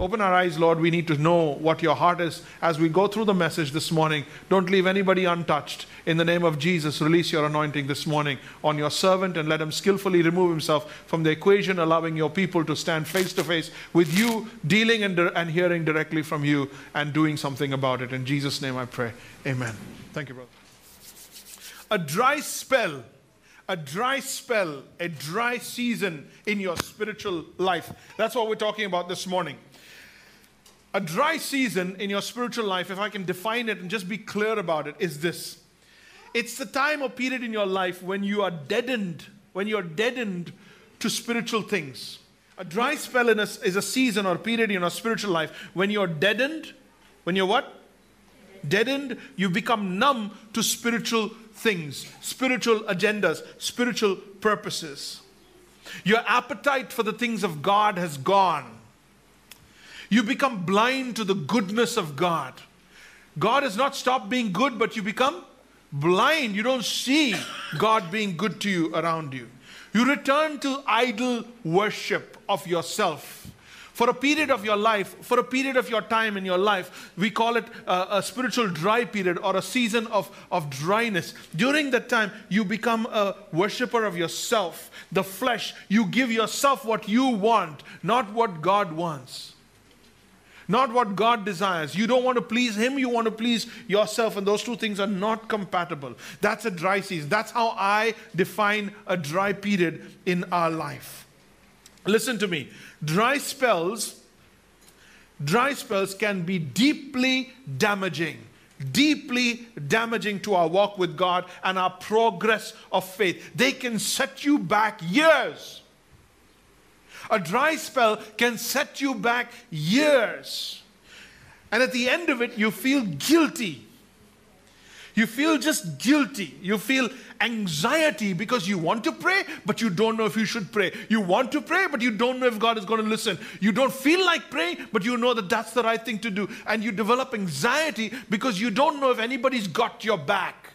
Open our eyes, Lord. We need to know what your heart is as we go through the message this morning. Don't leave anybody untouched. In the name of Jesus, release your anointing this morning on your servant and let him skillfully remove himself from the equation, allowing your people to stand face to face with you, dealing and, and hearing directly from you and doing something about it. In Jesus' name I pray. Amen. Thank you, brother. A dry spell a dry spell, a dry season in your spiritual life. That's what we're talking about this morning. A dry season in your spiritual life, if I can define it and just be clear about it, is this it's the time or period in your life when you are deadened, when you're deadened to spiritual things. A dry spell a, is a season or period in your spiritual life when you're deadened, when you're what? Deadened, you become numb to spiritual things, spiritual agendas, spiritual purposes. Your appetite for the things of God has gone. You become blind to the goodness of God. God has not stopped being good, but you become blind. You don't see God being good to you around you. You return to idol worship of yourself. For a period of your life, for a period of your time in your life, we call it a, a, spiritual dry period or a season of, of dryness. During that time, you become a worshiper of yourself, the flesh. You give yourself what you want, not what God wants not what God desires. You don't want to please Him, you want to please yourself, and those two things are not compatible. That's a dry season. That's how I define a dry period in our life. Listen to me. Dry spells, dry spells can be deeply damaging deeply damaging to our walk with God and our progress of faith. They can set you back years. A dry spell can set you back years. And at the end of it, you feel guilty. You feel just guilty. You feel anxiety because you want to pray, but you don't know if you should pray. You want to pray, but you don't know if God is going to listen. You don't feel like praying, but you know that that's the right thing to do. And you develop anxiety because you don't know if anybody's got your back,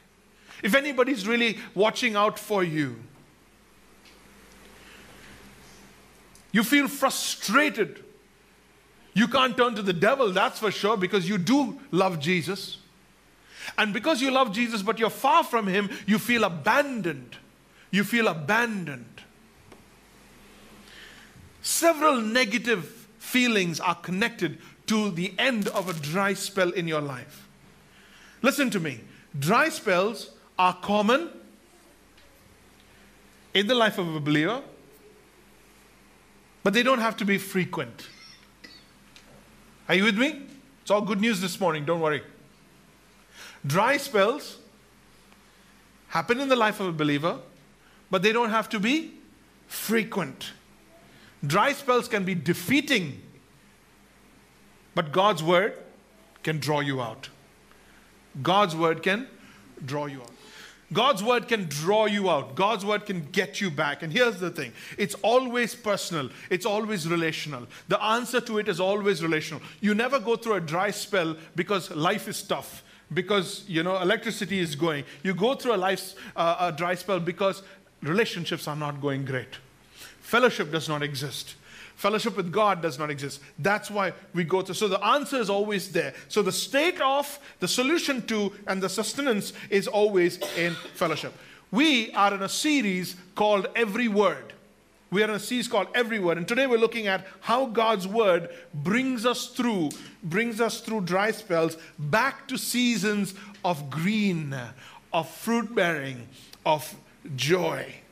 if anybody's really watching out for you. You feel frustrated. You can't turn to the devil, that's for sure, because you do love Jesus. And because you love Jesus, but you're far from him, you feel abandoned. You feel abandoned. Several negative feelings are connected to the end of a dry spell in your life. Listen to me. Dry spells are common in the life of a believer but they don't have to be frequent. Are you with me? It's all good news this morning, don't worry. Dry spells happen in the life of a believer, but they don't have to be frequent. Dry spells can be defeating, but God's word can draw you out. God's word can draw you out. God's word can draw you out. God's word can get you back. And here's the thing it's always personal, it's always relational. The answer to it is always relational. You never go through a dry spell because life is tough, because you know electricity is going. You go through a life uh, a dry spell because relationships are not going great. Fellowship does not exist. Fellowship with God does not exist. That's why we go through. So the answer is always there. So the state of, the solution to, and the sustenance is always in fellowship. We are in a series called Every Word. We are in a series called Every Word. And today we're looking at how God's Word brings us through, brings us through dry spells back to seasons of green, of fruit bearing, of joy.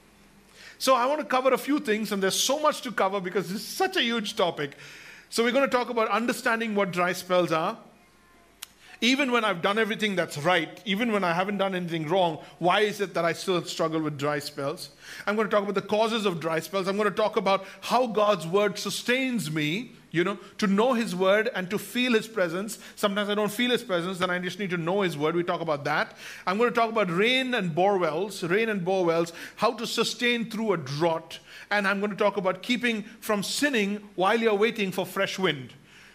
So I want to cover a few things, and there's so much to cover because it's such a huge topic. So we're going to talk about understanding what dry spells are. Even when I've done everything that's right, even when I haven't done anything wrong, why is it that I still struggle with dry spells? I'm going to talk about the causes of dry spells. I'm going to talk about how God's word sustains me you know, to know His word and to feel His presence. Sometimes I don't feel His presence, then I just need to know His word. We talk about that. I'm going to talk about rain and bore wells, rain and bore wells, how to sustain through a drought. And I'm going to talk about keeping from sinning while you're waiting for fresh wind.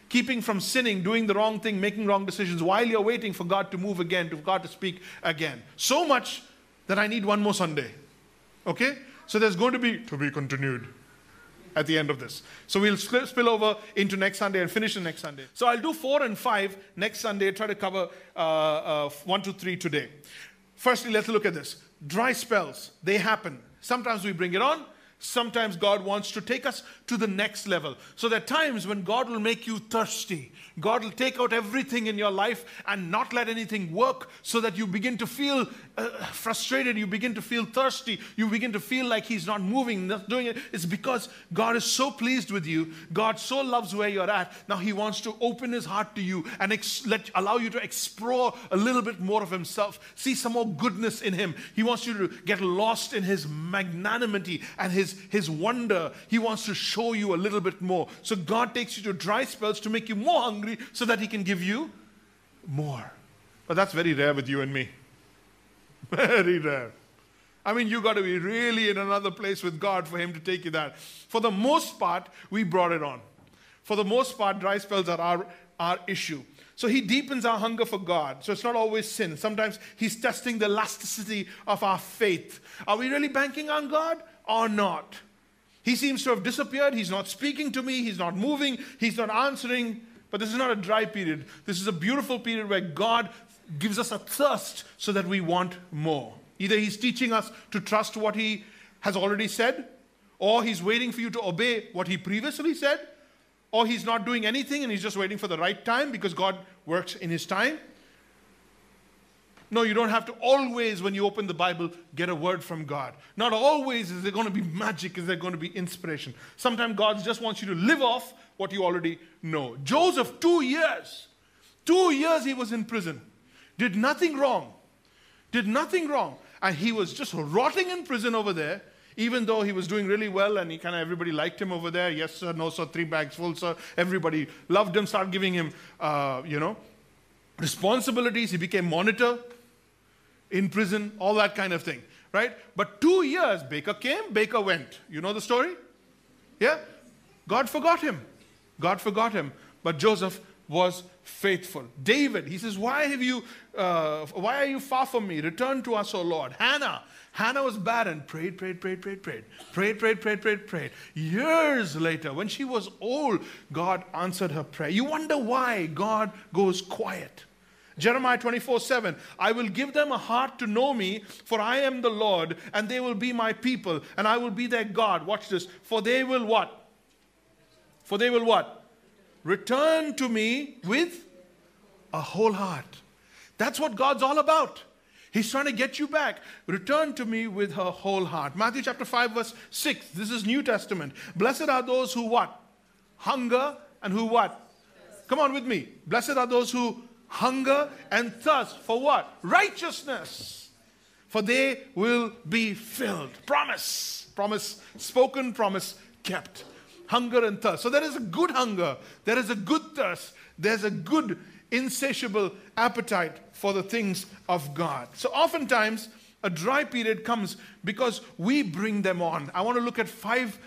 Keeping from sinning, doing the wrong thing, making wrong decisions while you're waiting for God to move again, for God to speak again. So much that I need one more Sunday. Okay? So there's going to be, to be continued. At the end of this. So we'll spill over into next Sunday and finish the next Sunday. So I'll do four and five next Sunday, try to cover uh, uh, one to three today. Firstly, let's look at this. Dry spells, they happen. Sometimes we bring it on, Sometimes God wants to take us to the next level. So there are times when God will make you thirsty. God will take out everything in your life and not let anything work so that you begin to feel uh, frustrated. You begin to feel thirsty. You begin to feel like He's not moving, not doing it. It's because God is so pleased with you. God so loves where you're at. Now He wants to open His heart to you and ex- let, allow you to explore a little bit more of Himself. See some more goodness in Him. He wants you to get lost in His magnanimity and His his, wonder. He wants to show you a little bit more. So God takes you to dry spells to make you more hungry so that He can give you more. But that's very rare with you and me. Very rare. I mean, you got to be really in another place with God for Him to take you that. For the most part, we brought it on. For the most part, dry spells are our, our issue. So he deepens our hunger for God. So it's not always sin. Sometimes he's testing the elasticity of our faith. Are we really banking on God? or not. He seems to have disappeared. He's not speaking to me. He's not moving. He's not answering. But this is not a dry period. This is a beautiful period where God gives us a thirst so that we want more. Either He's teaching us to trust what He has already said, or He's waiting for you to obey what He previously said, or He's not doing anything and He's just waiting for the right time because God works in His time. No, you don't have to always, when you open the Bible, get a word from God. Not always is there going to be magic, is there going to be inspiration. Sometimes God just wants you to live off what you already know. Joseph, two years, two years he was in prison, did nothing wrong, did nothing wrong. And he was just rotting in prison over there, even though he was doing really well and he kind of everybody liked him over there. Yes, sir, no, sir, three bags full, sir. Everybody loved him, started giving him, uh, you know, responsibilities. He became monitor in prison, all that kind of thing, right? But two years, Baker came, Baker went. You know the story? Yeah? God forgot him. God forgot him. But Joseph was faithful. David, he says, Why have you, uh, why are you far from me? Return to us, O Lord. Hannah, Hannah was barren. Prayed, prayed, prayed, prayed, prayed. Prayed, prayed, prayed, prayed, prayed. Years later, when she was old, God answered her prayer. You wonder why God goes quiet. Jeremiah 24 7. I will give them a heart to know me, for I am the Lord, and they will be my people, and I will be their God. Watch this. For they will what? For they will what? Return to me with a whole heart. That's what God's all about. He's trying to get you back. Return to me with her whole heart. Matthew chapter 5, verse 6. This is New Testament. Blessed are those who what? Hunger and who what? Come on with me. Blessed are those who hunger and thirst for what? Righteousness. For they will be filled. Promise. Promise spoken, promise kept. Hunger and thirst. So there is a good hunger, there is a good thirst, there's a good insatiable appetite for the things of God. So oftentimes, a dry period comes because we bring them on. I want to look at five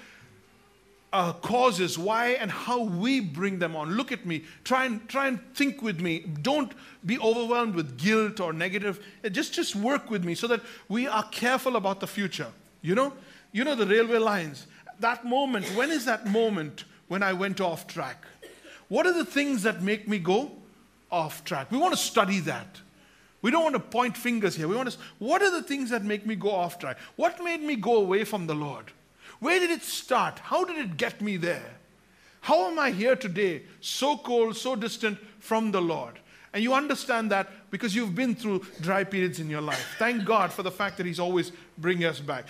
uh, causes, why and how we bring them on. Look at me. Try and try and think with me. Don't be overwhelmed with guilt or negative. Uh, just just work with me so that we are careful about the future. You know, you know the railway lines. That moment. When is that moment when I went off track? What are the things that make me go off track? We want to study that. We don't want to point fingers here. We want to. What are the things that make me go off track? What made me go away from the Lord? Where did it start? How did it get me there? How am I here today, so cold, so distant from the Lord? And you understand that because you've been through dry periods in your life. Thank God for the fact that He's always bringing us back.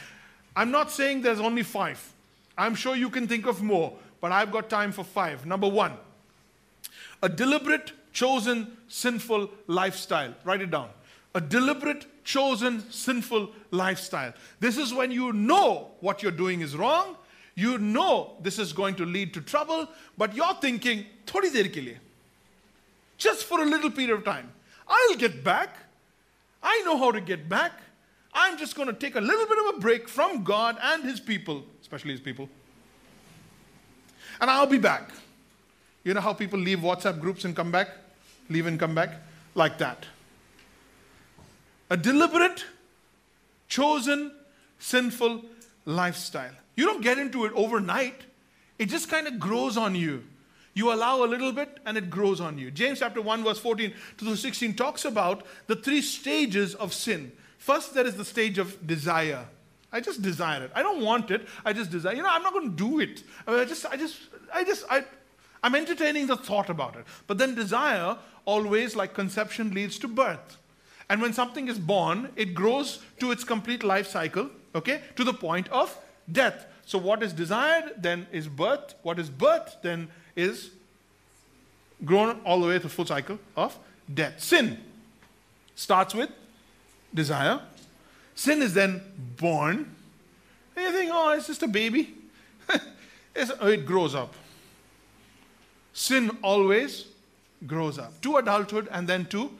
I'm not saying there's only five. I'm sure you can think of more, but I've got time for five. Number one, a deliberate, chosen, sinful lifestyle. Write it down. A deliberate, chosen sinful lifestyle. This is when you know what you're doing is wrong, you know this is going to lead to trouble, but you're thinking, thodi ke liye, just for a little period of time. I'll get back. I know how to get back. I'm just going to take a little bit of a break from God and His people, especially His people. And I'll be back. You know how people leave WhatsApp groups and come back? Leave and come back? Like that a deliberate, chosen, sinful lifestyle. You don't get into it overnight. It just kind of grows on you. You allow a little bit and it grows on you. James chapter 1, verse 14 to 16 talks about the three stages of sin. First, there is the stage of desire. I just desire it. I don't want it. I just desire. You know, I'm not going to do it. I, mean, I just, I just, I just, I, I'm entertaining the thought about it. But then desire always, like conception, leads to birth. And when something is born, it grows to its complete life cycle, okay, to the point of death. So what is desired then is birth. What is birth then is grown all the way to the full cycle of death. Sin starts with desire. Sin is then born. And you think, oh, it's just a baby. oh, it grows up. Sin always grows up to adulthood and then to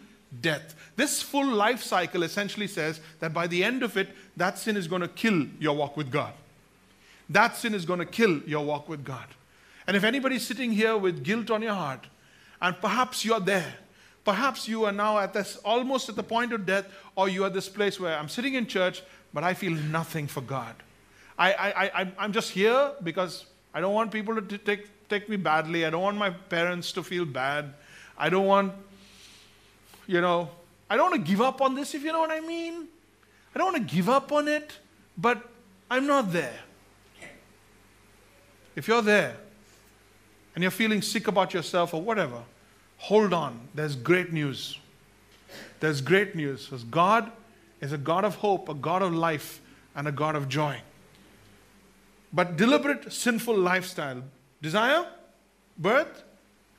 death. This full life cycle essentially says that by the end of it, that sin is going to kill your walk with God. That sin is going to kill your walk with God. And if anybody's sitting here with guilt on your heart, and perhaps you're there, perhaps you are now at this almost at the point of death, or you are this place where I'm sitting in church, but I feel nothing for God. I, I, I, I'm just here because I don't want people to take, take me badly. I don't want my parents to feel bad. I don't want, you know, I don't want to give up on this, if you know what I mean. I don't want to give up on it, but I'm not there. If you're there, and you're feeling sick about yourself or whatever, hold on. There's great news. There's great news because God is a God of hope, a God of life, and a God of joy. But deliberate sinful lifestyle, desire, birth,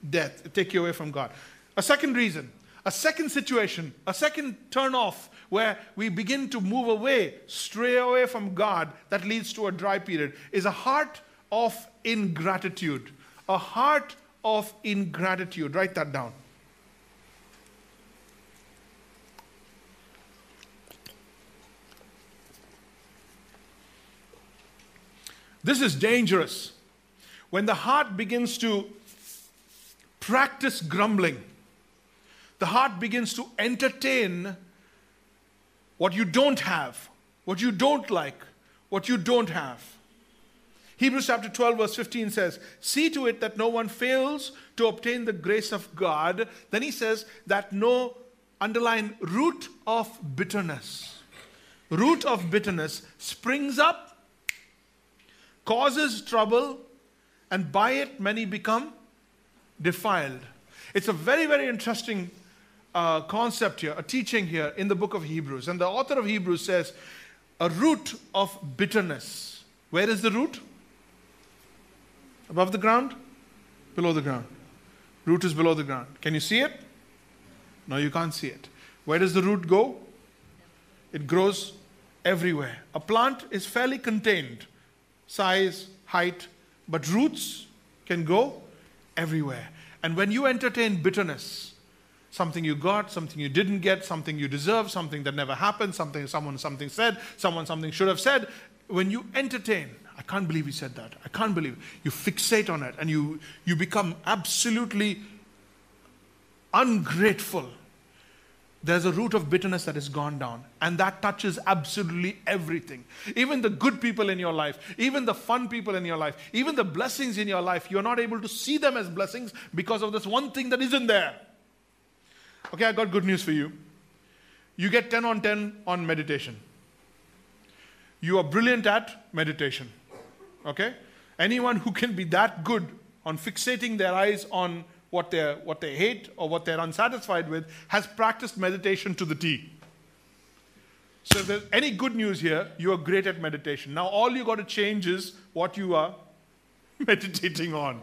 death, take you away from God. A second reason, a second situation, a second turn off where we begin to move away, stray away from God that leads to a dry period is a heart of ingratitude a heart of ingratitude. Write that down. This is dangerous. When the heart begins to practice grumbling, the heart begins to entertain what you don't have, what you don't like, what you don't have. Hebrews chapter 12, verse 15 says, See to it that no one fails to obtain the grace of God. Then he says that no, underline, root of bitterness. Root of bitterness springs up, causes trouble, and by it many become defiled. It's a very, very interesting uh, concept here, a teaching here in the book of Hebrews. And the author of Hebrews says, a root of bitterness. Where is the root? Above the ground? Below the ground. Root is below the ground. Can you see it? No, you can't see it. Where does the root go? It grows everywhere. A plant is fairly contained, size, height, but roots can go everywhere. And when you entertain bitterness, something you got, something you didn't get, something you deserve, something that never happened, something someone something said, someone something should have said, when you entertain I can't believe he said that. I can't believe. You fixate on it and you, you become absolutely ungrateful. There's a root of bitterness that has gone down, and that touches absolutely everything. Even the good people in your life, even the fun people in your life, even the blessings in your life, you're not able to see them as blessings because of this one thing that isn't there. Okay, I got good news for you. You get 10 on 10 on meditation. You are brilliant at meditation. Okay? Anyone who can be that good on fixating their eyes on what, they what they hate or what they're unsatisfied with has practiced meditation to the T. So if there's any good news here, you are great at meditation. Now all you got to change is what you are meditating on.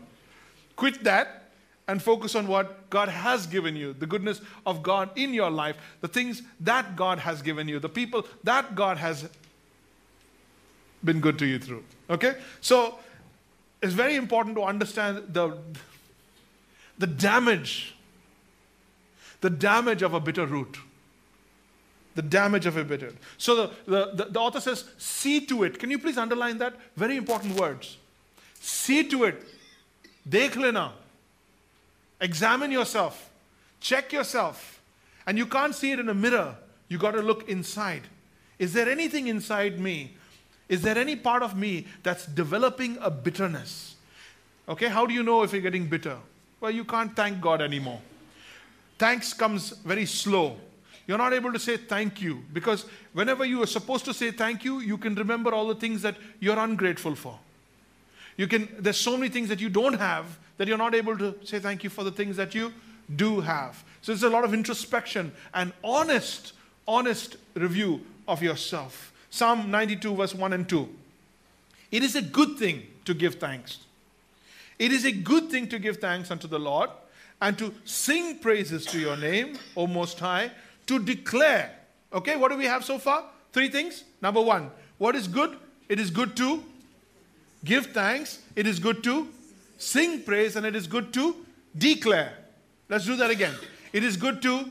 Quit that and focus on what God has given you, the goodness of God in your life, the things that God has given you, the people that God has been good to you through. Okay? So it's very important to understand the, the damage, the damage of a bitter root. The damage of a bitter. So the, the, the, the author says, see to it. Can you please underline that? Very important words. See to it. Dekh Examine yourself. Check yourself. And you can't see it in a mirror. You got to look inside. Is there anything inside me is there any part of me that's developing a bitterness? Okay, how do you know if you're getting bitter? Well, you can't thank God anymore. Thanks comes very slow. You're not able to say thank you because whenever you are supposed to say thank you, you can remember all the things that you're ungrateful for. You can there's so many things that you don't have that you're not able to say thank you for the things that you do have. So it's a lot of introspection and honest, honest review of yourself. Psalm 92, verse 1 and 2. It is a good thing to give thanks. It is a good thing to give thanks unto the Lord and to sing praises to your name, O Most High, to declare. Okay, what do we have so far? Three things. Number one, what is good? It is good to give thanks, it is good to sing praise, and it is good to declare. Let's do that again. It is good to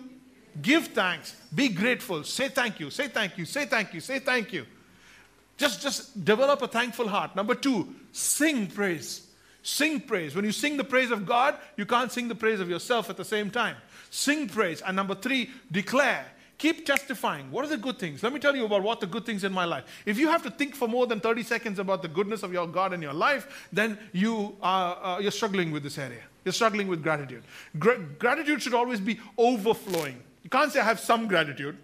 give thanks, be grateful, say thank you, say thank you, say thank you, say thank you. Just, just develop a thankful heart. Number two, sing praise. Sing praise. When you sing the praise of God, you can't sing the praise of yourself at the same time. Sing praise. And number three, declare. Keep testifying. What are the good things? Let me tell you about what the good things in my life. If you have to think for more than 30 seconds about the goodness of your God in your life, then you are uh, you're struggling with this area. You're struggling with gratitude. Gra- gratitude should always be overflowing. You can't say I have some gratitude.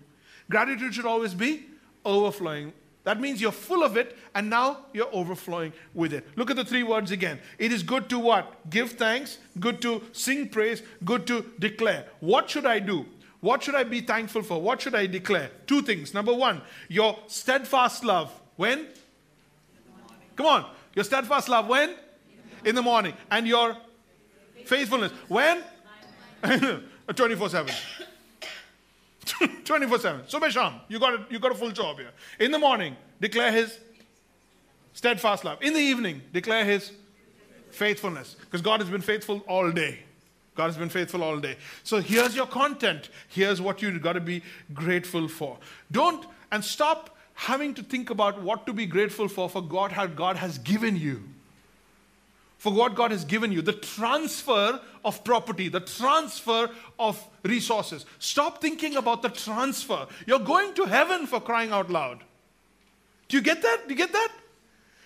Gratitude should always be overflowing. That means you're full of it and now you're overflowing with it. Look at the three words again. It is good to what? Give thanks, good to sing praise, good to declare. What should I do? What should I be thankful for? What should I declare? Two things. Number one, your steadfast love. When? Come on. Your steadfast love when? In the morning. And your faithfulness. When? 24 7. 24 7. So, Besham, you got, a, you got a full job here. In the morning, declare his steadfast love. In the evening, declare his faithfulness. Because God has been faithful all day. God has been faithful all day. So, here's your content. Here's what you've got to be grateful for. Don't, and stop having to think about what to be grateful for, for God, how God has given you for what God has given you, the transfer of property, the transfer of resources. Stop thinking about the transfer. You're going to heaven for crying out loud. Do you get that? Do you get that?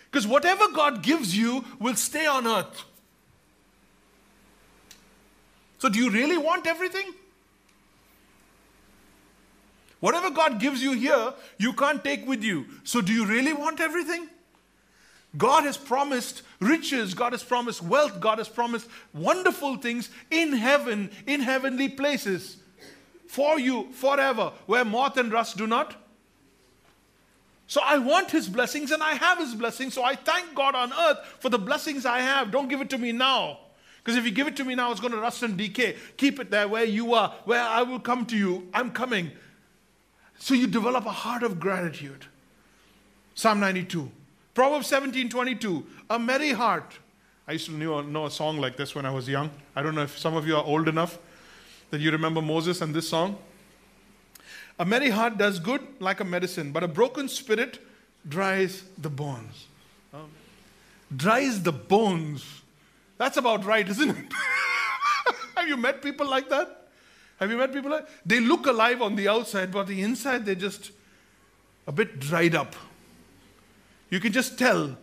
Because whatever God gives you will stay on earth. So, do you really want everything? Whatever God gives you here, you can't take with you. So, do you really want everything? God has promised riches, God has promised wealth, God has promised wonderful things in heaven, in heavenly places for you forever, where moth and rust do not. So I want His blessings and I have His blessings. So I thank God on earth for the blessings I have. Don't give it to me now. Because if you give it to me now, it's going to rust and decay. Keep it there where you are, where I will come to you. I'm coming. So you develop a heart of gratitude. Psalm 92. Proverbs 17 22, a merry heart. I used to know a song like this when I was young. I don't know if some of you are old enough that you remember Moses and this song. A merry heart does good like a medicine, but a broken spirit dries the bones. Dries the bones. That's about right, isn't it? Have you met people like that? Have you met people like they look alive on the outside, but the inside they're just a bit dried up. You can just tell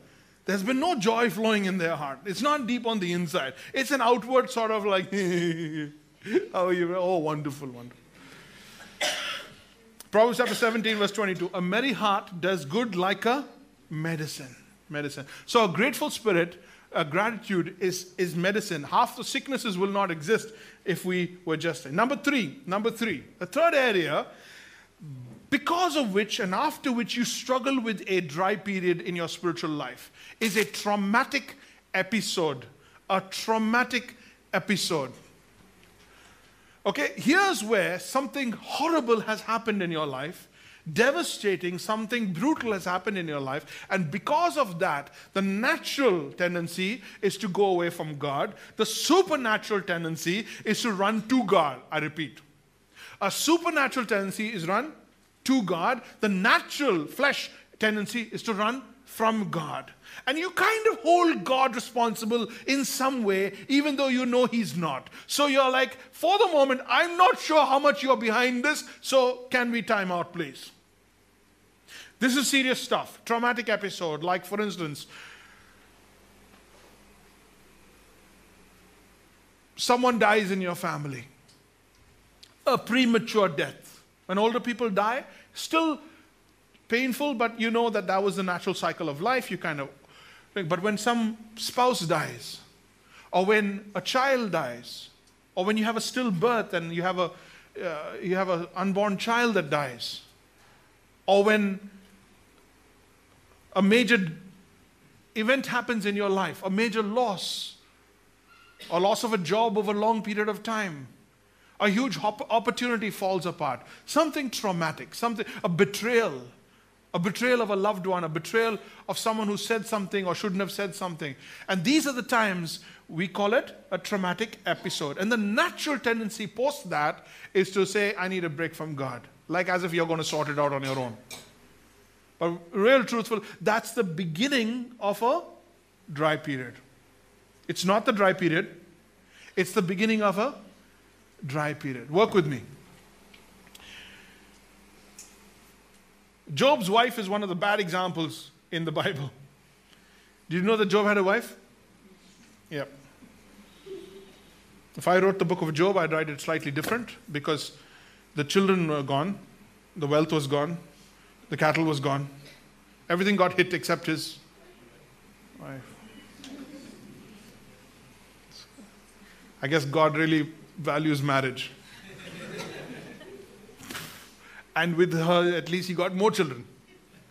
there's been no joy flowing in their heart. It's not deep on the inside. It's an outward sort of like, you? Oh, wonderful, wonderful. Proverbs chapter 17, verse 22. A merry heart does good like a medicine. Medicine. So a grateful spirit, a gratitude is, is medicine. Half the sicknesses will not exist if we were just. Number three, number three. The third area because of which and after which you struggle with a dry period in your spiritual life is a traumatic episode. A traumatic episode. Okay, here's where something horrible has happened in your life, devastating, something brutal has happened in your life, and because of that, the natural tendency is to go away from God. The supernatural tendency is to run to God. I repeat. A supernatural tendency is run to God. The natural flesh tendency is to run from God. And you kind of hold God responsible in some way, even though you know He's not. So you're like, for the moment, I'm not sure how much you're behind this, so can we time out, please? This is serious stuff. Traumatic episode, like for instance, someone dies in your family, a premature death. When older people die, still painful, but you know that that was the natural cycle of life. You kind of, but when some spouse dies, or when a child dies, or when you have a stillbirth and you have a uh, you have an unborn child that dies, or when a major event happens in your life, a major loss, a loss of a job over a long period of time, a huge opportunity falls apart, something traumatic, something a betrayal a betrayal of a loved one, a betrayal of someone who said something or shouldn't have said something. And these are the times we call it a traumatic episode. And the natural tendency post that is to say, I need a break from God, like as if you're going to sort it out on your own. But real truthful, that's the beginning of a dry period. It's not the dry period, it's the beginning of a dry period. Work with me. Job's wife is one of the bad examples in the Bible. Did you know that Job had a wife? Yeah. If I wrote the book of Job, I'd write it slightly different because the children were gone, the wealth was gone, the cattle was gone, everything got hit except his wife. I guess God really values marriage and with her, at least he got more children.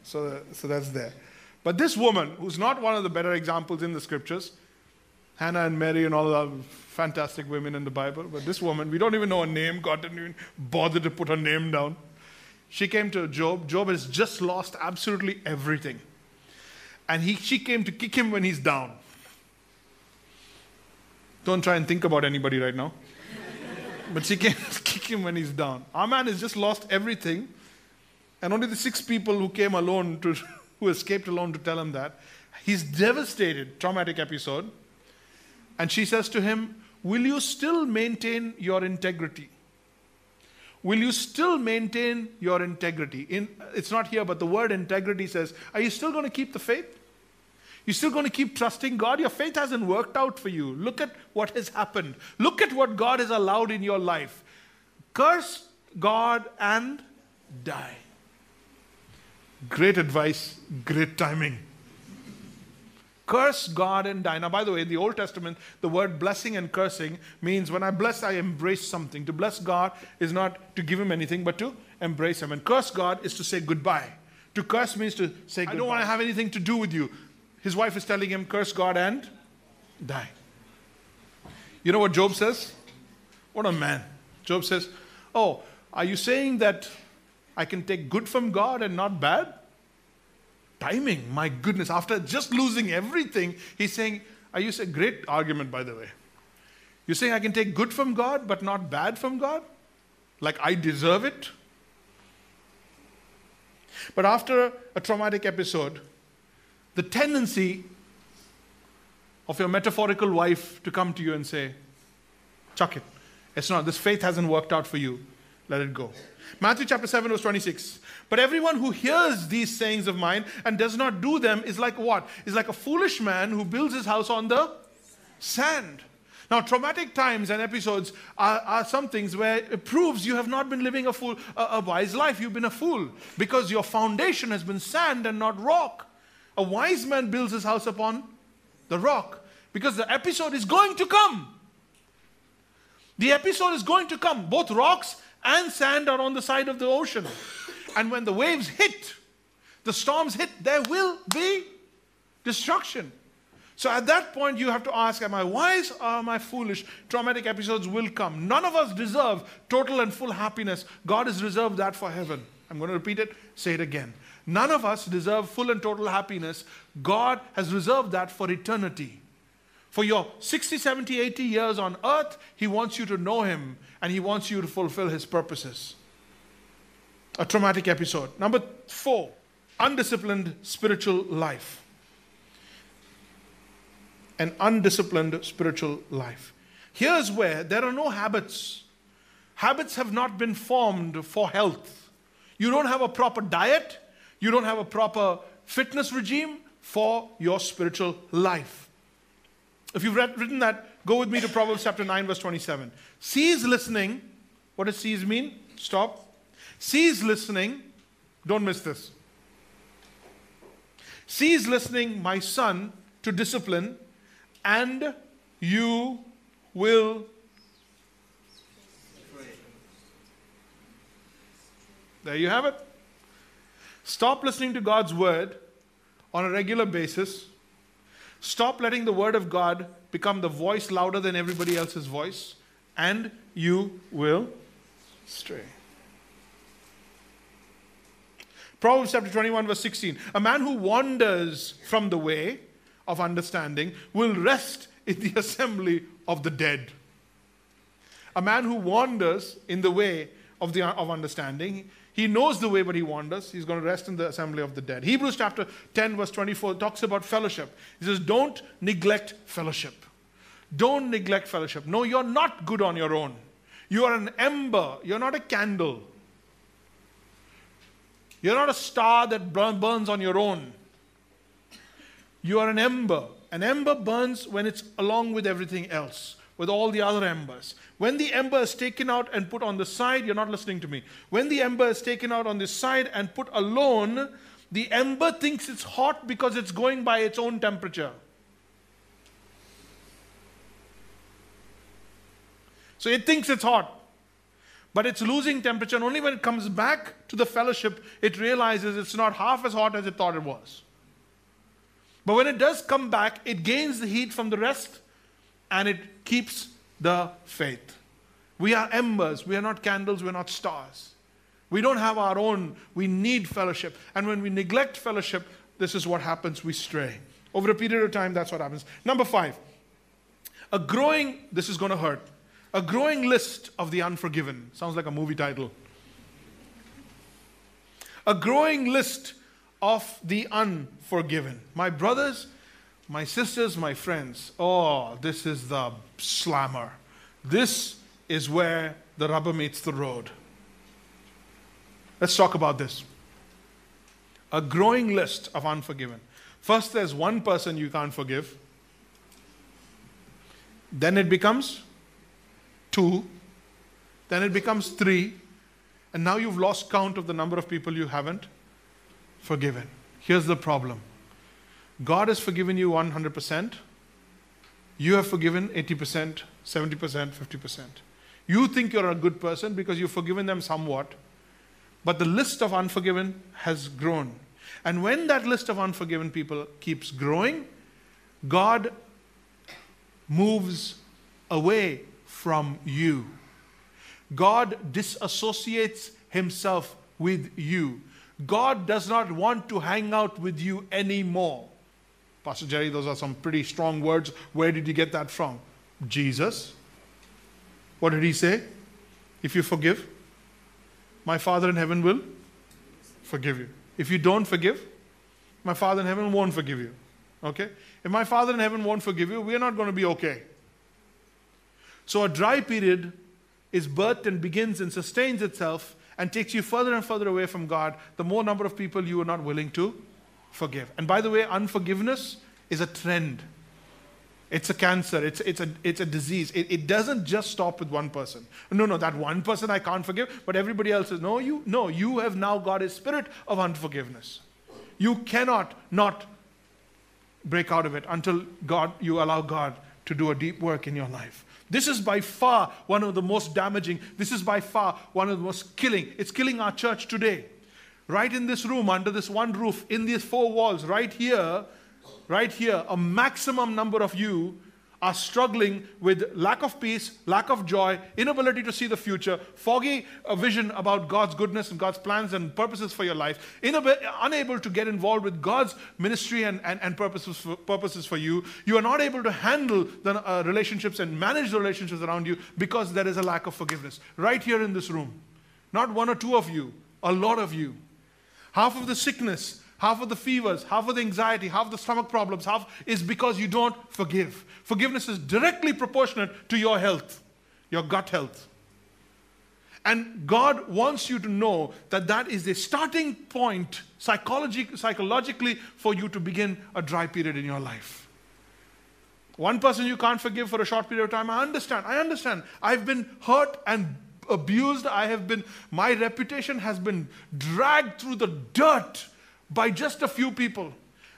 So, so that's there. But this woman, who's not one of the better examples in the scriptures, Hannah and Mary and all the fantastic women in the Bible, but this woman, we don't even know her name. God didn't even bother to put her name down. She came to Job. Job has just lost absolutely everything. And he, she came to kick him when he's down. Don't try and think about anybody right now but she came him when he's down. Our man has just lost everything, and only the six people who came alone to, who escaped alone to tell him that. He's devastated, traumatic episode. And she says to him, Will you still maintain your integrity? Will you still maintain your integrity? In, it's not here, but the word integrity says, Are you still going to keep the faith? You're still going to keep trusting God? Your faith hasn't worked out for you. Look at what has happened. Look at what God has allowed in your life. Curse God and die. Great advice, great timing. Curse God and die. Now, by the way, in the Old Testament, the word blessing and cursing means when I bless, I embrace something. To bless God is not to give him anything, but to embrace him. And curse God is to say goodbye. To curse means to say, I don't want to have anything to do with you. His wife is telling him, curse God and die. You know what Job says? What a man. Job says, Oh, are you saying that I can take good from God and not bad? Timing, my goodness. After just losing everything, he's saying, Are you saying, great argument, by the way. You're saying I can take good from God but not bad from God? Like I deserve it? But after a traumatic episode, the tendency of your metaphorical wife to come to you and say, chuck it. It's not, this faith hasn't worked out for you. Let it go. Matthew chapter 7, verse 26. But everyone who hears these sayings of mine and does not do them is like what? Is like a foolish man who builds his house on the sand. Now, traumatic times and episodes are, are some things where it proves you have not been living a, fool, a, a wise life. You've been a fool because your foundation has been sand and not rock. A wise man builds his house upon the rock because the episode is going to come. The episode is going to come. Both rocks and sand are on the side of the ocean. And when the waves hit, the storms hit, there will be destruction. So at that point, you have to ask Am I wise or am I foolish? Traumatic episodes will come. None of us deserve total and full happiness. God has reserved that for heaven. I'm going to repeat it, say it again. None of us deserve full and total happiness. God has reserved that for eternity. For your 60, 70, 80 years on earth, He wants you to know Him and He wants you to fulfill His purposes. A traumatic episode. Number four, undisciplined spiritual life. An undisciplined spiritual life. Here's where there are no habits. Habits have not been formed for health. You don't have a proper diet, you don't have a proper fitness regime for your spiritual life. If you've read, written that Go with me to Proverbs chapter 9, verse 27. Cease listening. What does cease mean? Stop. Cease listening. Don't miss this. Cease listening, my son, to discipline, and you will. There you have it. Stop listening to God's word on a regular basis. Stop letting the word of God become the voice louder than everybody else's voice, and you will stray. Proverbs chapter 21, verse 16. A man who wanders from the way of understanding will rest in the assembly of the dead. A man who wanders in the way of, the, of understanding, he knows the way, but he wanders. He's going to rest in the assembly of the dead. Hebrews chapter 10, verse 24 talks about fellowship. He says, Don't neglect fellowship. Don't neglect fellowship. No, you're not good on your own. You are an ember, you're not a candle. You're not a star that burns on your own. You are an ember. An ember burns when it's along with everything else, with all the other embers. When the ember is taken out and put on the side, you're not listening to me. When the ember is taken out on the side and put alone, the ember thinks it's hot because it's going by its own temperature. So it thinks it's hot. But it's losing temperature, and only when it comes back to the fellowship, it realizes it's not half as hot as it thought it was. But when it does come back, it gains the heat from the rest and it keeps the faith. We are embers, we are not candles, we're not stars. We don't have our own, we need fellowship. And when we neglect fellowship, this is what happens we stray. Over a period of time, that's what happens. Number five, a growing, this is going to hurt, a growing list of the unforgiven. Sounds like a movie title. A growing list of the unforgiven. My brothers, my sisters, my friends, oh, this is the slammer. This is where the rubber meets the road. Let's talk about this. A growing list of unforgiven. First, there's one person you can't forgive. Then it becomes two, then it becomes three, and now you've lost count of the number of people you haven't forgiven. Here's the problem God has forgiven you 100%, you have forgiven 80%, 70%, 50%. You think you're a good person because you've forgiven them somewhat, but the list of unforgiven has grown. And when that list of unforgiven people keeps growing, God moves away from you. God disassociates himself with you. God does not want to hang out with you anymore. Pastor Jerry, those are some pretty strong words. Where did you get that from? Jesus. What did he say? If you forgive, my Father in heaven will forgive you. If you don't forgive, my Father in heaven won't forgive you. Okay? If my Father in heaven won't forgive you, we're not going to be okay. So a dry period is birthed and begins and sustains itself and takes you further and further away from God, the more number of people you are not willing to forgive. And by the way, unforgiveness is a trend. It's a cancer. It's, it's, a, it's a disease. It, it doesn't just stop with one person. No, no, that one person I can't forgive, but everybody else is. No, you, no, you have now got a spirit of unforgiveness. You cannot not break out of it until God, you allow God to do a deep work in your life. This is by far one of the most damaging. This is by far one of the most killing. It's killing our church today. Right in this room, under this one roof, in these four walls, right here, right here, a maximum number of you are struggling with lack of peace, lack of joy, inability to see the future, foggy uh, vision about God's goodness and God's plans and purposes for your life, unable to get involved with God's ministry and, and, and purposes, for, purposes for you. You are not able to handle the uh, relationships and manage the relationships around you because there is a lack of forgiveness. Right here in this room. Not one or two of you, a lot of you. Half of the sickness half of the fevers, half of the anxiety, half of the stomach problems, half is because you don't forgive. Forgiveness is directly proportionate to your health, your gut health. And God wants you to know that that is a starting point psychologically for you to begin a dry period in your life. One person you can't forgive for a short period of time. I understand. I understand. I've been hurt and abused. I have been, my reputation has been dragged through the dirt by just a few people.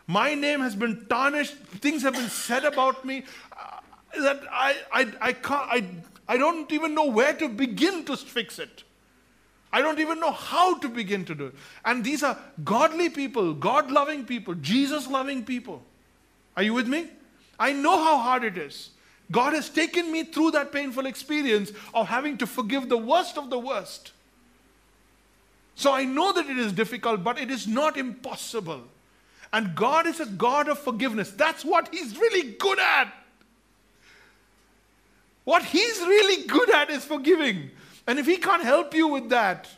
My name has been tarnished. Things have been said about me uh, that I, I, I, can't, I, I don't even know where to begin to fix it. I don't even know how to begin to do it. And these are godly people, God loving people, Jesus loving people. Are you with me? I know how hard it is. God has taken me through that painful experience of having to forgive the worst of the worst. So I know that it is difficult, but it is not impossible. And God is a God of forgiveness. That's what He's really good at. What He's really good at is forgiving. And if He can't help you with that,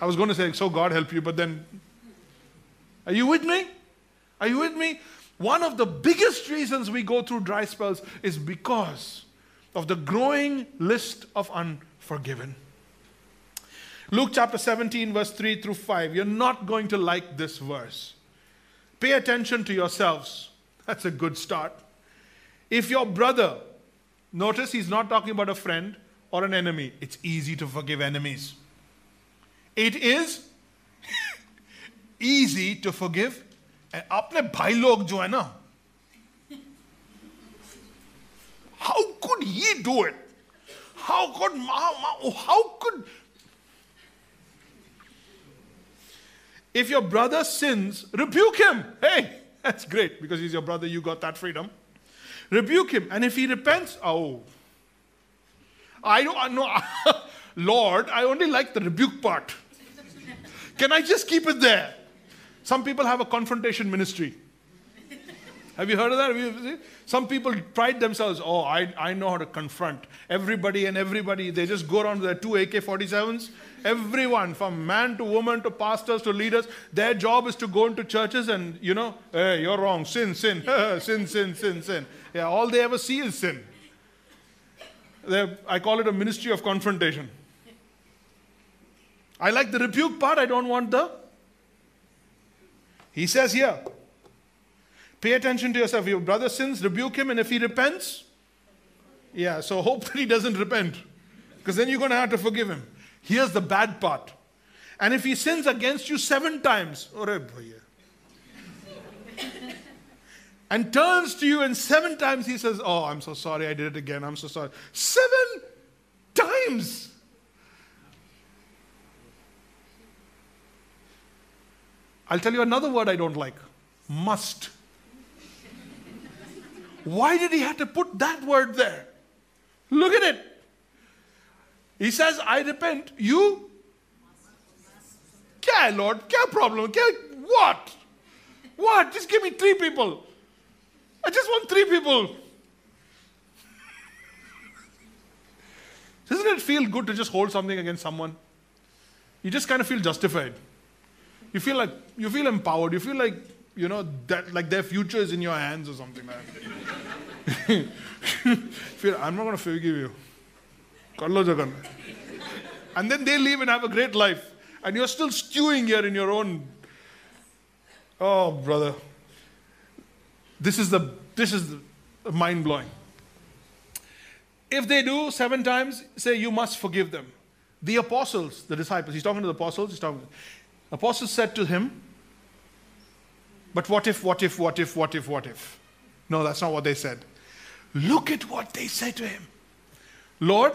I was going to say, so God help you, but then, are you with me? Are you with me? One of the biggest reasons we go through dry spells is because of the growing list of unforgiven. Luke chapter 17, verse 3 through 5. You're not going to like this verse. Pay attention to yourselves. That's a good start. If your brother, notice he's not talking about a friend or an enemy, it's easy to forgive enemies. It is easy to forgive अपने भाई लोग जो है ना how could he do it how could how could if your brother sins rebuke him hey that's great because he's your brother you got that freedom rebuke him and if he repents oh i don't know lord i only like the rebuke part can i just keep it there Some people have a confrontation ministry. Have you heard of that? Some people pride themselves, oh, I, I know how to confront everybody and everybody. They just go around with their two AK 47s. Everyone, from man to woman to pastors to leaders, their job is to go into churches and, you know, hey, you're wrong, sin, sin, sin, sin, sin, sin. Yeah, all they ever see is sin. They're, I call it a ministry of confrontation. I like the rebuke part, I don't want the he says here, pay attention to yourself. Your brother sins, rebuke him, and if he repents, yeah, so hope that he doesn't repent, because then you're going to have to forgive him. Here's the bad part. And if he sins against you seven times, and turns to you and seven times he says, Oh, I'm so sorry, I did it again, I'm so sorry. Seven times. I'll tell you another word I don't like must. Why did he have to put that word there? Look at it. He says, I repent. You? Kya, Lord? Kya problem? Kya, what? What? Just give me three people. I just want three people. Doesn't it feel good to just hold something against someone? You just kind of feel justified. You feel like you feel empowered. You feel like you know that like their future is in your hands or something like feel I'm not going to forgive you. And then they leave and have a great life, and you're still stewing here in your own. Oh, brother, this is the this is the mind blowing. If they do seven times, say you must forgive them. The apostles, the disciples, he's talking to the apostles, he's talking. Apostles said to him, But what if, what if, what if, what if, what if? No, that's not what they said. Look at what they said to him Lord,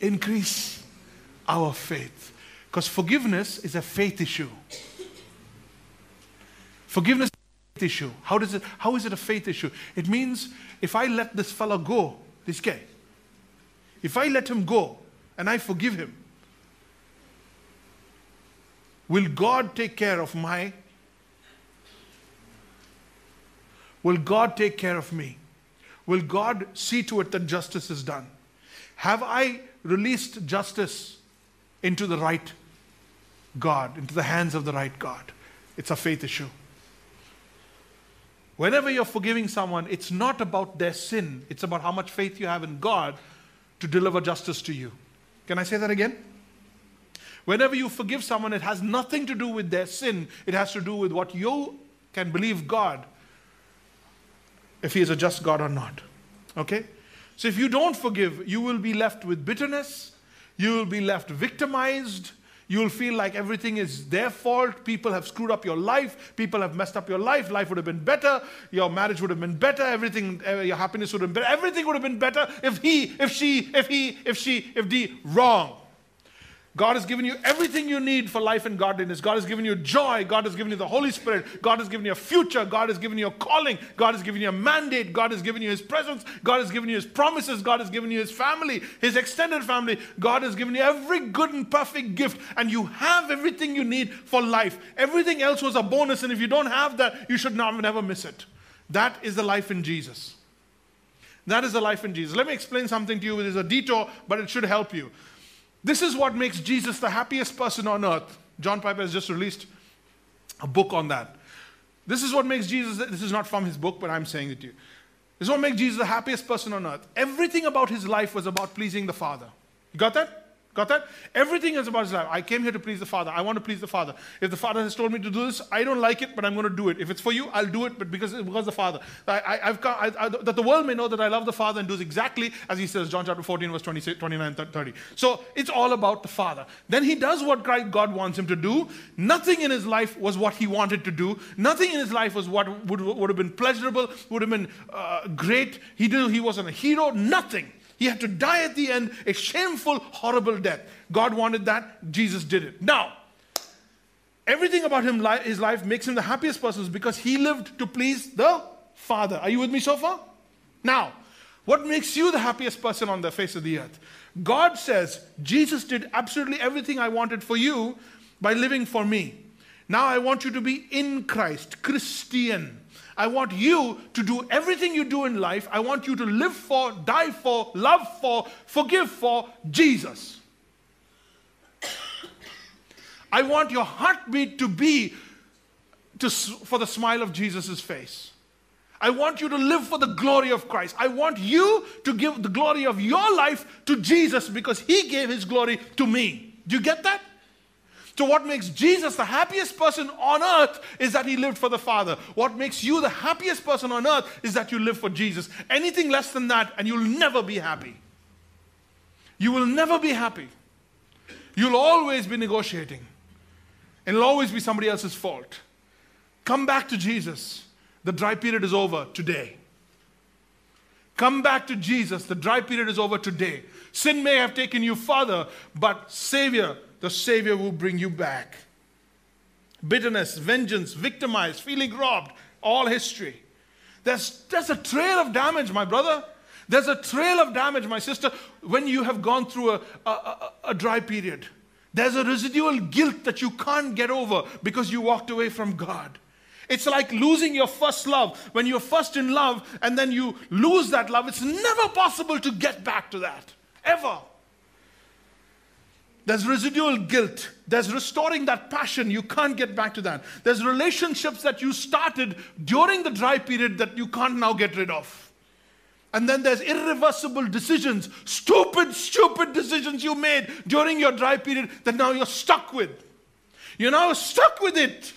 increase our faith. Because forgiveness is a faith issue. Forgiveness is a faith issue. How, does it, how is it a faith issue? It means if I let this fellow go, this guy, if I let him go and I forgive him, Will God take care of my? Will God take care of me? Will God see to it that justice is done? Have I released justice into the right God, into the hands of the right God? It's a faith issue. Whenever you're forgiving someone, it's not about their sin, it's about how much faith you have in God to deliver justice to you. Can I say that again? Whenever you forgive someone, it has nothing to do with their sin, it has to do with what you can believe God if He is a just God or not. Okay? So if you don't forgive, you will be left with bitterness, you will be left victimized. You'll feel like everything is their fault. People have screwed up your life. People have messed up your life. Life would have been better. Your marriage would have been better. Everything, uh, your happiness would have been better. Everything would have been better if he, if she, if he, if she, if D. Wrong. God has given you everything you need for life and godliness. God has given you joy. God has given you the Holy Spirit. God has given you a future. God has given you a calling. God has given you a mandate. God has given you His presence. God has given you His promises. God has given you His family, His extended family. God has given you every good and perfect gift, and you have everything you need for life. Everything else was a bonus, and if you don't have that, you should not, never miss it. That is the life in Jesus. That is the life in Jesus. Let me explain something to you. It is a detour, but it should help you. This is what makes Jesus the happiest person on earth. John Piper has just released a book on that. This is what makes Jesus, this is not from his book, but I'm saying it to you. This is what makes Jesus the happiest person on earth. Everything about his life was about pleasing the Father. You got that? Got that? Everything is about his life. I came here to please the Father. I want to please the Father. If the Father has told me to do this, I don't like it, but I'm going to do it. If it's for you, I'll do it, but because because the Father. I, have come, I, I, that the world may know that I love the Father and do exactly as He says, John chapter 14, verse 26, 29, 30. So it's all about the Father. Then He does what God wants Him to do. Nothing in His life was what He wanted to do. Nothing in His life was what would, would have been pleasurable, would have been uh, great. He did. He wasn't a hero. Nothing. He had to die at the end, a shameful, horrible death. God wanted that, Jesus did it. Now, everything about him, his life makes him the happiest person because he lived to please the Father. Are you with me so far? Now, what makes you the happiest person on the face of the earth? God says, Jesus did absolutely everything I wanted for you by living for me. Now I want you to be in Christ, Christian. I want you to do everything you do in life. I want you to live for, die for, love for, forgive for Jesus. I want your heartbeat to be to, for the smile of Jesus' face. I want you to live for the glory of Christ. I want you to give the glory of your life to Jesus because he gave his glory to me. Do you get that? So, what makes Jesus the happiest person on earth is that he lived for the Father. What makes you the happiest person on earth is that you live for Jesus. Anything less than that, and you'll never be happy. You will never be happy. You'll always be negotiating, and it'll always be somebody else's fault. Come back to Jesus. The dry period is over today. Come back to Jesus. The dry period is over today. Sin may have taken you farther, but Savior the Savior will bring you back. Bitterness, vengeance, victimized, feeling robbed, all history. There's, there's a trail of damage, my brother. There's a trail of damage, my sister, when you have gone through a, a, a, a dry period. There's a residual guilt that you can't get over because you walked away from God. It's like losing your first love. When you're first in love and then you lose that love, it's never possible to get back to that. Ever. There's residual guilt. There's restoring that passion. You can't get back to that. There's relationships that you started during the dry period that you can't now get rid of. And then there's irreversible decisions, stupid, stupid decisions you made during your dry period that now you're stuck with. You're now stuck with it.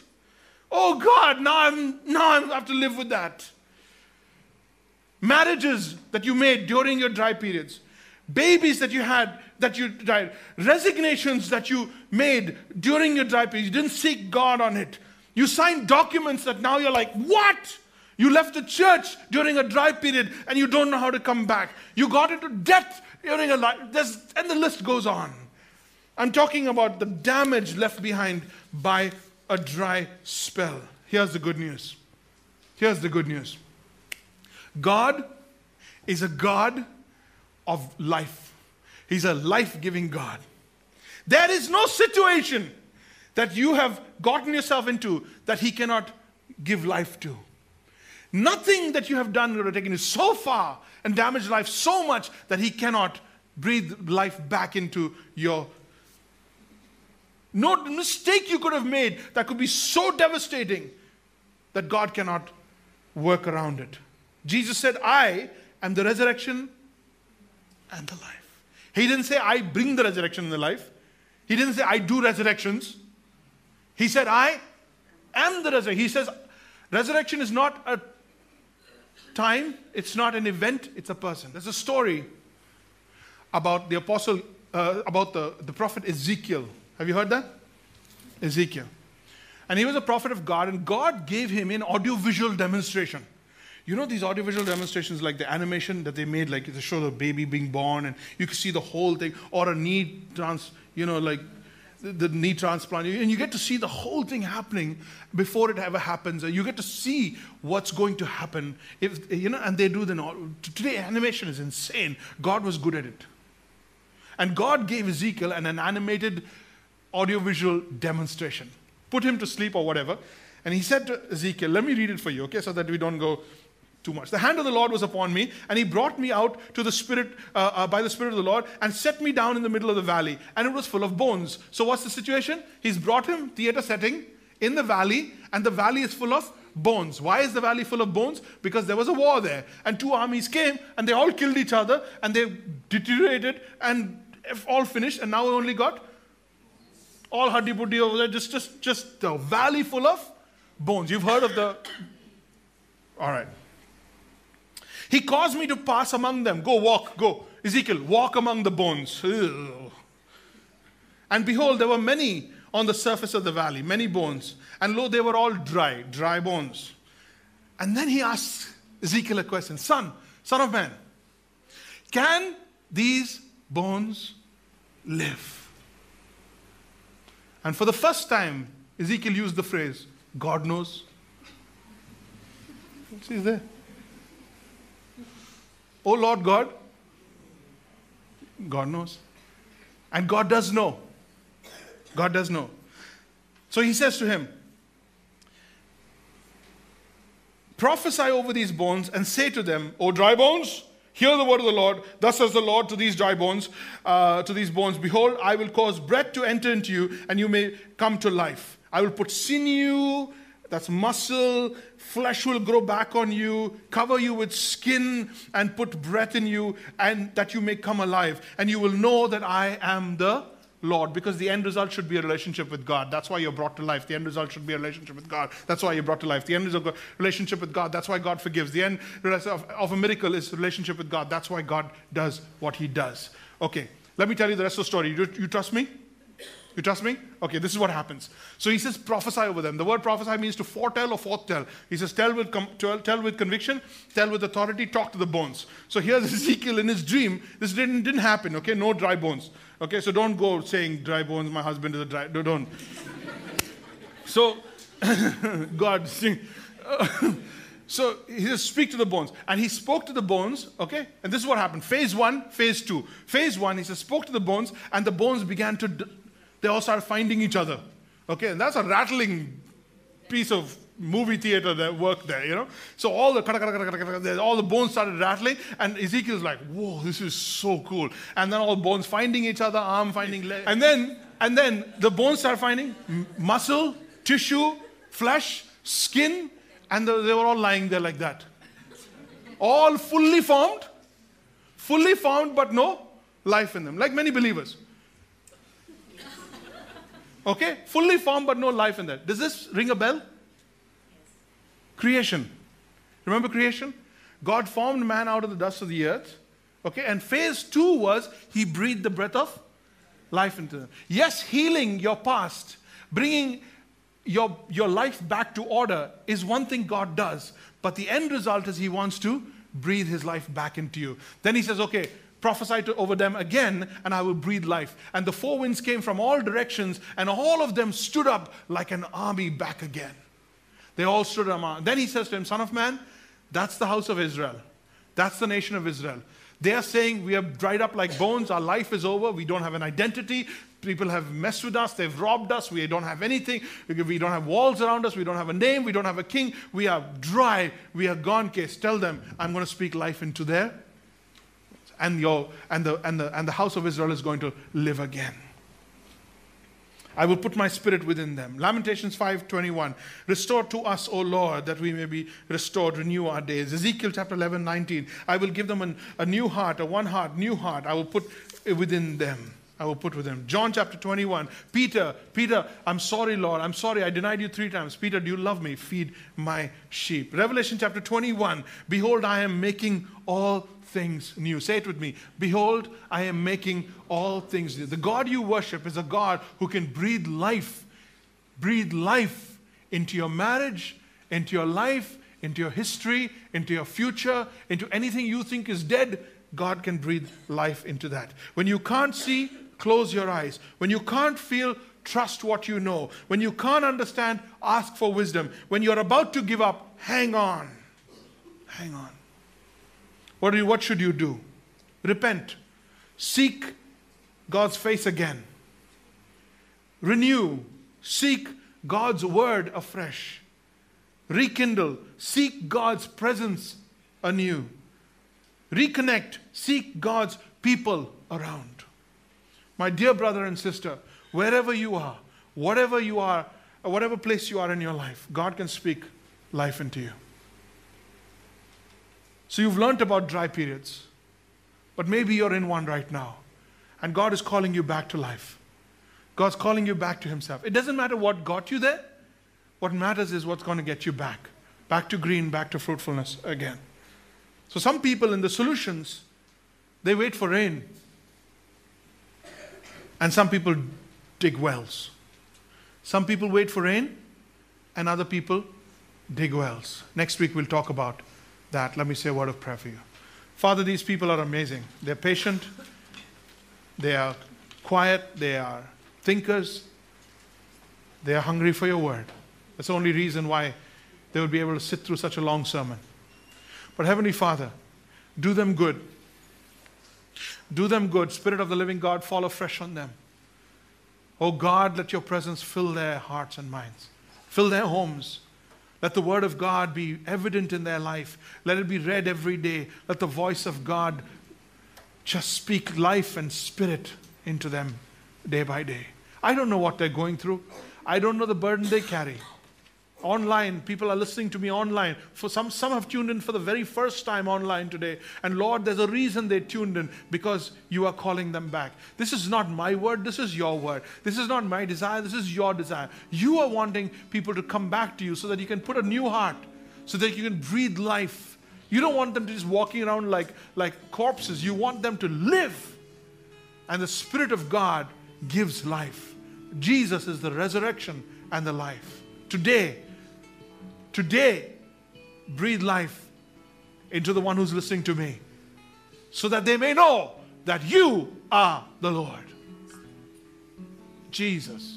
Oh God, now I'm now I have to live with that. Marriages that you made during your dry periods, babies that you had that you died, resignations that you made during your dry period. You didn't seek God on it. You signed documents that now you're like, what? You left the church during a dry period and you don't know how to come back. You got into debt during a life, and the list goes on. I'm talking about the damage left behind by a dry spell. Here's the good news. Here's the good news God is a God of life. He's a life giving God. There is no situation that you have gotten yourself into that He cannot give life to. Nothing that you have done have taken you so far and damaged life so much that He cannot breathe life back into your. No mistake you could have made that could be so devastating that God cannot work around it. Jesus said, I am the resurrection and the life. He didn't say, I bring the resurrection in the life. He didn't say, I do resurrections. He said, I am the resurrection. He says, resurrection is not a time, it's not an event, it's a person. There's a story about the apostle, uh, about the, the prophet Ezekiel. Have you heard that? Ezekiel. And he was a prophet of God, and God gave him an audiovisual demonstration. You know these audiovisual demonstrations, like the animation that they made, like to show the baby being born, and you can see the whole thing, or a knee trans, you know, like the, the knee transplant, and you get to see the whole thing happening before it ever happens. And you get to see what's going to happen. If you know, and they do the today animation is insane. God was good at it, and God gave Ezekiel an, an animated audiovisual demonstration. Put him to sleep or whatever. And he said to Ezekiel, Let me read it for you, okay, so that we don't go too much. The hand of the Lord was upon me, and he brought me out to the Spirit uh, uh, by the Spirit of the Lord and set me down in the middle of the valley, and it was full of bones. So, what's the situation? He's brought him, theater setting, in the valley, and the valley is full of bones. Why is the valley full of bones? Because there was a war there, and two armies came, and they all killed each other, and they deteriorated, and all finished, and now we only got all huddy buddy over there, just, just, just a valley full of bones. You've heard of the. All right. He caused me to pass among them. Go walk, go. Ezekiel, walk among the bones. And behold, there were many on the surface of the valley, many bones. And lo, they were all dry, dry bones. And then he asked Ezekiel a question Son, son of man, can these bones live? And for the first time, Ezekiel used the phrase, God knows. See there. Oh Lord God, God knows. And God does know. God does know. So he says to him, Prophesy over these bones and say to them, O dry bones, hear the word of the Lord. Thus says the Lord to these dry bones, uh, to these bones, Behold, I will cause breath to enter into you, and you may come to life. I will put sinew that's muscle, flesh will grow back on you, cover you with skin, and put breath in you, and that you may come alive. And you will know that I am the Lord, because the end result should be a relationship with God. That's why you're brought to life. The end result should be a relationship with God. That's why you're brought to life. The end a relationship with God. That's why God forgives. The end of a miracle is relationship with God. That's why God does what He does. Okay, let me tell you the rest of the story. You trust me? You trust me? Okay, this is what happens. So he says, prophesy over them. The word prophesy means to foretell or foretell. He says, tell with, com- tell, tell with conviction, tell with authority, talk to the bones. So here's Ezekiel in his dream. This didn't, didn't happen, okay? No dry bones. Okay, so don't go saying dry bones, my husband is a dry, don't. so, God, sing. so he says, speak to the bones. And he spoke to the bones, okay? And this is what happened. Phase one, phase two. Phase one, he says, spoke to the bones, and the bones began to they all start finding each other. Okay, and that's a rattling piece of movie theater that worked there, you know. So all the all the bones started rattling, and Ezekiel's like, "Whoa, this is so cool!" And then all the bones finding each other, arm finding leg, and then and then the bones start finding muscle, tissue, flesh, skin, and the, they were all lying there like that, all fully formed, fully formed, but no life in them, like many believers. Okay? Fully formed but no life in that. Does this ring a bell? Creation. Remember creation? God formed man out of the dust of the earth. Okay? And phase two was he breathed the breath of life into them. Yes, healing your past, bringing your, your life back to order is one thing God does. But the end result is he wants to breathe his life back into you. Then he says, okay, prophesy to, over them again, and I will breathe life. And the four winds came from all directions, and all of them stood up like an army back again. They all stood up. Then he says to him, Son of man, that's the house of Israel. That's the nation of Israel. They are saying, We have dried up like bones. Our life is over. We don't have an identity. People have messed with us. They've robbed us. We don't have anything. We don't have walls around us. We don't have a name. We don't have a king. We are dry. We are gone case. Tell them, I'm going to speak life into their and, your, and, the, and, the, and the house of Israel is going to live again. I will put my spirit within them. Lamentations 5:21. Restore to us, O Lord, that we may be restored, renew our days. Ezekiel chapter 11, 19. I will give them an, a new heart, a one heart, new heart. I will put within them. I will put with him. John chapter 21. Peter, Peter, I'm sorry, Lord. I'm sorry. I denied you three times. Peter, do you love me? Feed my sheep. Revelation chapter 21. Behold, I am making all things new. Say it with me. Behold, I am making all things new. The God you worship is a God who can breathe life, breathe life into your marriage, into your life, into your history, into your future, into anything you think is dead. God can breathe life into that. When you can't see, close your eyes. When you can't feel, trust what you know. When you can't understand, ask for wisdom. When you're about to give up, hang on. Hang on. What, do you, what should you do? Repent. Seek God's face again. Renew. Seek God's word afresh. Rekindle. Seek God's presence anew. Reconnect. Seek God's people around. My dear brother and sister, wherever you are, whatever you are, whatever place you are in your life, God can speak life into you. So you've learned about dry periods, but maybe you're in one right now, and God is calling you back to life. God's calling you back to Himself. It doesn't matter what got you there, what matters is what's going to get you back. Back to green, back to fruitfulness again. So some people in the solutions, they wait for rain and some people dig wells. Some people wait for rain, and other people dig wells. Next week we'll talk about that. Let me say a word of prayer for you. Father, these people are amazing. They're patient, they are quiet, they are thinkers, they are hungry for your word. That's the only reason why they would be able to sit through such a long sermon. But Heavenly Father, do them good do them good. Spirit of the living God, fall afresh on them. Oh God, let your presence fill their hearts and minds, fill their homes. Let the word of God be evident in their life. Let it be read every day. Let the voice of God just speak life and spirit into them day by day. I don't know what they're going through. I don't know the burden they carry online. People are listening to me online. For some, some have tuned in for the very first time online today. And Lord, there's a reason they tuned in because you are calling them back. This is not my word, this is your word. This is not my desire, this is your desire. You are wanting people to come back to you so that you can put a new heart, so that you can breathe life. You don't want them to just walking around like, like corpses. You want them to live. And the Spirit of God gives life. Jesus is the resurrection and the life. Today, Today, breathe life into the one who's listening to me so that they may know that you are the Lord. Jesus.